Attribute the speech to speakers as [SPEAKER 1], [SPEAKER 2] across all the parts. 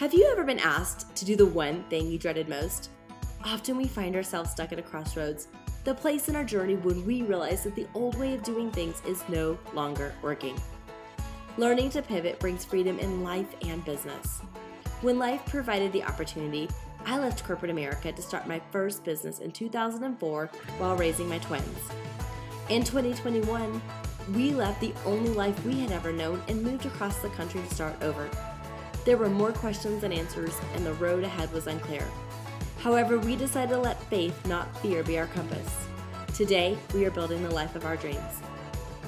[SPEAKER 1] Have you ever been asked to do the one thing you dreaded most? Often we find ourselves stuck at a crossroads, the place in our journey when we realize that the old way of doing things is no longer working. Learning to pivot brings freedom in life and business. When life provided the opportunity, I left corporate America to start my first business in 2004 while raising my twins. In 2021, we left the only life we had ever known and moved across the country to start over. There were more questions than answers, and the road ahead was unclear. However, we decided to let faith, not fear, be our compass. Today, we are building the life of our dreams.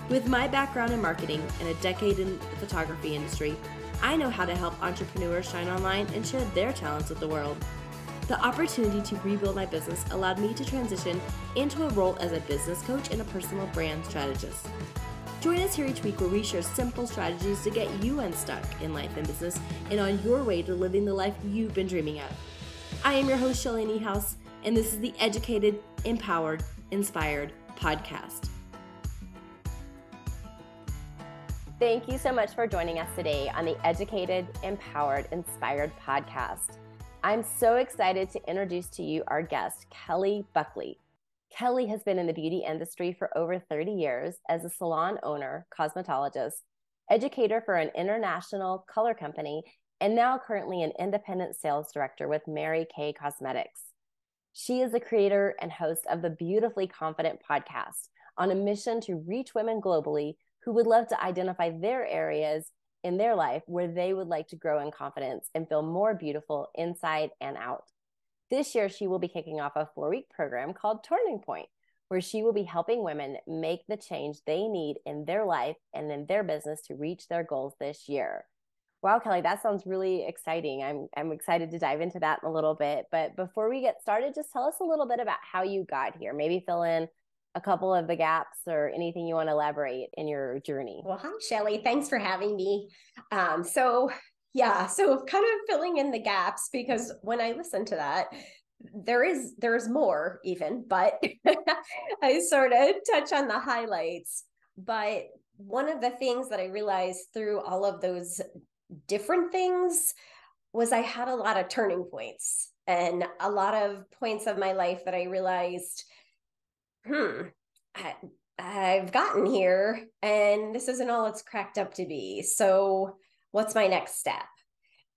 [SPEAKER 1] With my background in marketing and a decade in the photography industry, I know how to help entrepreneurs shine online and share their talents with the world. The opportunity to rebuild my business allowed me to transition into a role as a business coach and a personal brand strategist. Join us here each week where we share simple strategies to get you unstuck in life and business and on your way to living the life you've been dreaming of. I am your host, Shelly Niehaus, and this is the Educated, Empowered, Inspired podcast. Thank you so much for joining us today on the Educated, Empowered, Inspired podcast. I'm so excited to introduce to you our guest, Kelly Buckley. Kelly has been in the beauty industry for over 30 years as a salon owner, cosmetologist, educator for an international color company, and now currently an independent sales director with Mary Kay Cosmetics. She is the creator and host of the Beautifully Confident podcast on a mission to reach women globally who would love to identify their areas in their life where they would like to grow in confidence and feel more beautiful inside and out. This year, she will be kicking off a four week program called Turning Point, where she will be helping women make the change they need in their life and in their business to reach their goals this year. Wow, Kelly, that sounds really exciting. I'm I'm excited to dive into that in a little bit. But before we get started, just tell us a little bit about how you got here. Maybe fill in a couple of the gaps or anything you want to elaborate in your journey.
[SPEAKER 2] Well, hi, Shelly. Thanks for having me. Um, so yeah so kind of filling in the gaps because when i listen to that there is there's more even but i sort of touch on the highlights but one of the things that i realized through all of those different things was i had a lot of turning points and a lot of points of my life that i realized hmm I, i've gotten here and this isn't all it's cracked up to be so what's my next step?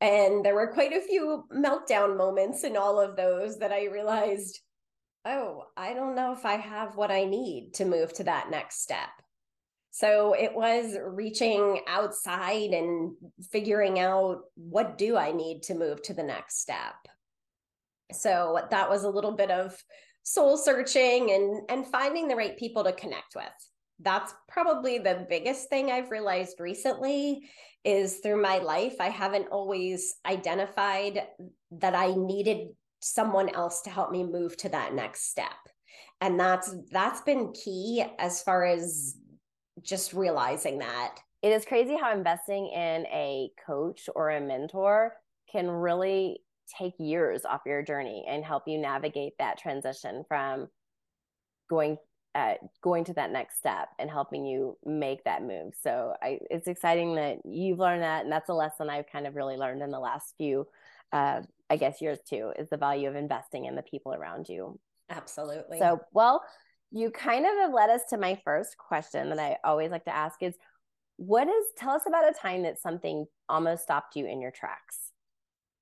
[SPEAKER 2] And there were quite a few meltdown moments in all of those that I realized, oh, I don't know if I have what I need to move to that next step. So it was reaching outside and figuring out what do I need to move to the next step. So that was a little bit of soul searching and and finding the right people to connect with that's probably the biggest thing I've realized recently is through my life, I haven't always identified that I needed someone else to help me move to that next step. And that's that's been key as far as just realizing that.
[SPEAKER 1] It is crazy how investing in a coach or a mentor can really take years off your journey and help you navigate that transition from going at going to that next step and helping you make that move. So I, it's exciting that you've learned that, and that's a lesson I've kind of really learned in the last few, uh, I guess, years too, is the value of investing in the people around you.
[SPEAKER 2] Absolutely.
[SPEAKER 1] So, well, you kind of have led us to my first question that I always like to ask is, what is tell us about a time that something almost stopped you in your tracks?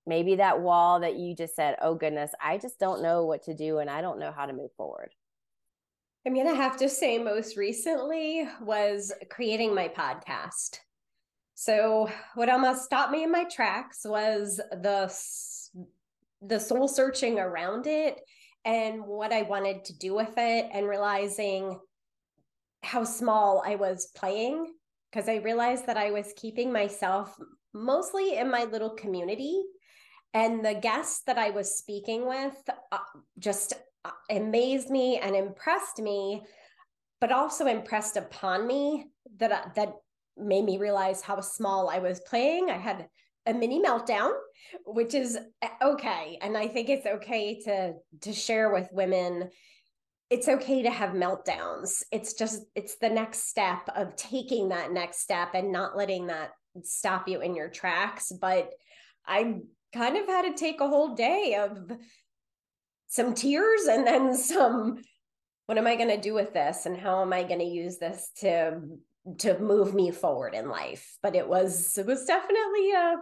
[SPEAKER 1] Maybe that wall that you just said, "Oh goodness, I just don't know what to do and I don't know how to move forward."
[SPEAKER 2] I'm going to have to say, most recently was creating my podcast. So, what almost stopped me in my tracks was the the soul searching around it and what I wanted to do with it, and realizing how small I was playing because I realized that I was keeping myself mostly in my little community. And the guest that I was speaking with uh, just uh, amazed me and impressed me, but also impressed upon me that uh, that made me realize how small I was playing. I had a mini meltdown, which is okay, and I think it's okay to to share with women. It's okay to have meltdowns. It's just it's the next step of taking that next step and not letting that stop you in your tracks. But I kind of had to take a whole day of some tears and then some what am I going to do with this? And how am I going to use this to to move me forward in life? But it was it was definitely a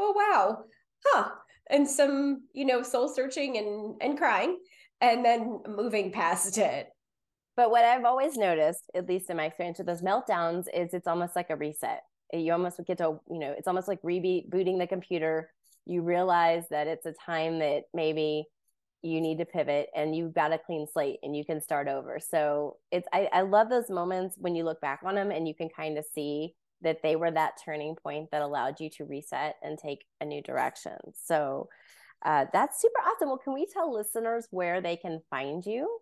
[SPEAKER 2] oh wow. Huh. And some you know soul searching and and crying and then moving past it.
[SPEAKER 1] But what i've always noticed at least in my experience with those meltdowns is it's almost like a reset. You almost get to you know it's almost like rebooting the computer you realize that it's a time that maybe you need to pivot and you've got a clean slate and you can start over. So it's I, I love those moments when you look back on them and you can kind of see that they were that turning point that allowed you to reset and take a new direction. So uh, that's super awesome. Well, can we tell listeners where they can find you?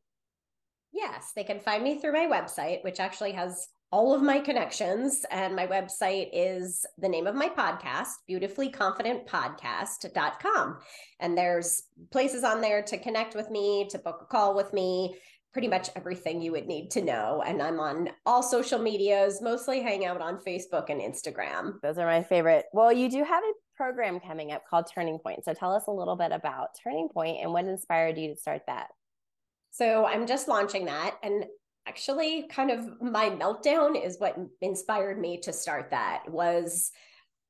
[SPEAKER 2] Yes, they can find me through my website, which actually has all of my connections. And my website is the name of my podcast, beautifullyconfidentpodcast.com. And there's places on there to connect with me, to book a call with me, pretty much everything you would need to know. And I'm on all social medias, mostly hang out on Facebook and Instagram.
[SPEAKER 1] Those are my favorite. Well, you do have a program coming up called Turning Point. So tell us a little bit about Turning Point and what inspired you to start that.
[SPEAKER 2] So I'm just launching that. And actually kind of my meltdown is what inspired me to start that was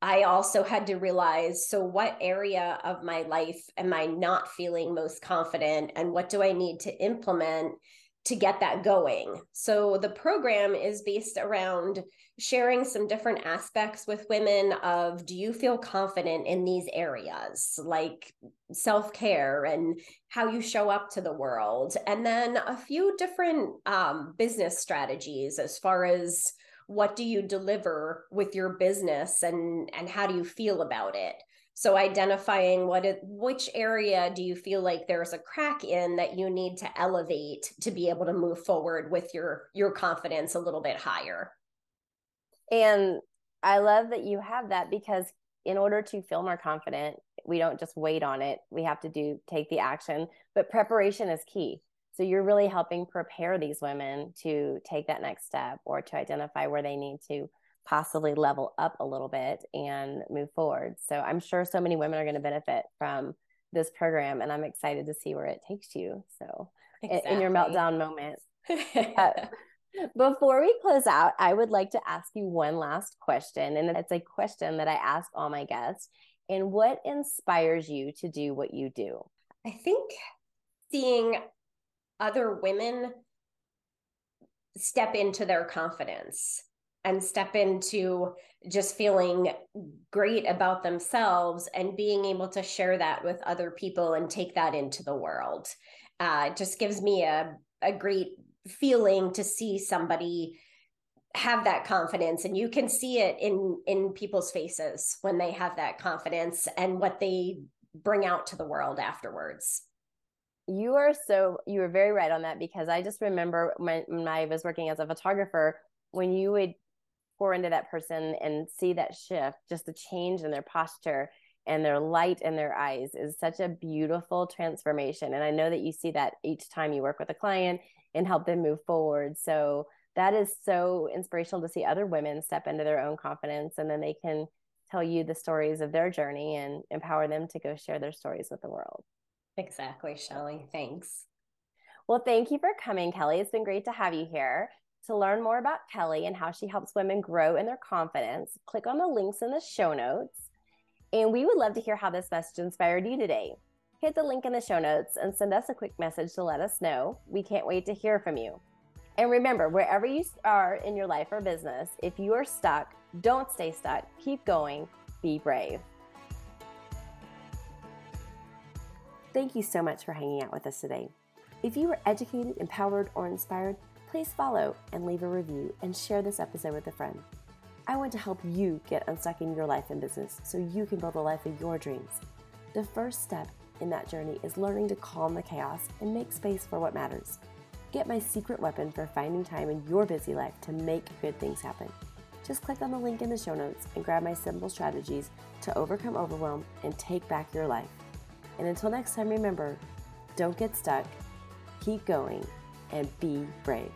[SPEAKER 2] I also had to realize so, what area of my life am I not feeling most confident, and what do I need to implement to get that going? So, the program is based around sharing some different aspects with women of do you feel confident in these areas? Like self-care and how you show up to the world. And then a few different um, business strategies as far as what do you deliver with your business and and how do you feel about it so identifying what it, which area do you feel like there's a crack in that you need to elevate to be able to move forward with your your confidence a little bit higher
[SPEAKER 1] and I love that you have that because in order to feel more confident, we don't just wait on it. We have to do take the action, but preparation is key. So you're really helping prepare these women to take that next step or to identify where they need to possibly level up a little bit and move forward. So I'm sure so many women are going to benefit from this program and I'm excited to see where it takes you. So exactly. in your meltdown moment. before we close out, I would like to ask you one last question. And it's a question that I ask all my guests. And what inspires you to do what you do?
[SPEAKER 2] I think seeing other women step into their confidence and step into just feeling great about themselves and being able to share that with other people and take that into the world. Uh, it just gives me a, a great feeling to see somebody have that confidence and you can see it in in people's faces when they have that confidence and what they bring out to the world afterwards
[SPEAKER 1] you are so you were very right on that because i just remember when, when i was working as a photographer when you would pour into that person and see that shift just the change in their posture and their light in their eyes is such a beautiful transformation and i know that you see that each time you work with a client and help them move forward. So that is so inspirational to see other women step into their own confidence and then they can tell you the stories of their journey and empower them to go share their stories with the world.
[SPEAKER 2] Exactly, Shelly. Thanks.
[SPEAKER 1] Well, thank you for coming, Kelly. It's been great to have you here. To learn more about Kelly and how she helps women grow in their confidence, click on the links in the show notes. And we would love to hear how this message inspired you today hit the link in the show notes and send us a quick message to let us know. We can't wait to hear from you. And remember, wherever you are in your life or business, if you are stuck, don't stay stuck. Keep going. Be brave. Thank you so much for hanging out with us today. If you were educated, empowered, or inspired, please follow and leave a review and share this episode with a friend. I want to help you get unstuck in your life and business so you can build the life of your dreams. The first step in that journey is learning to calm the chaos and make space for what matters. Get my secret weapon for finding time in your busy life to make good things happen. Just click on the link in the show notes and grab my simple strategies to overcome overwhelm and take back your life. And until next time, remember don't get stuck, keep going, and be brave.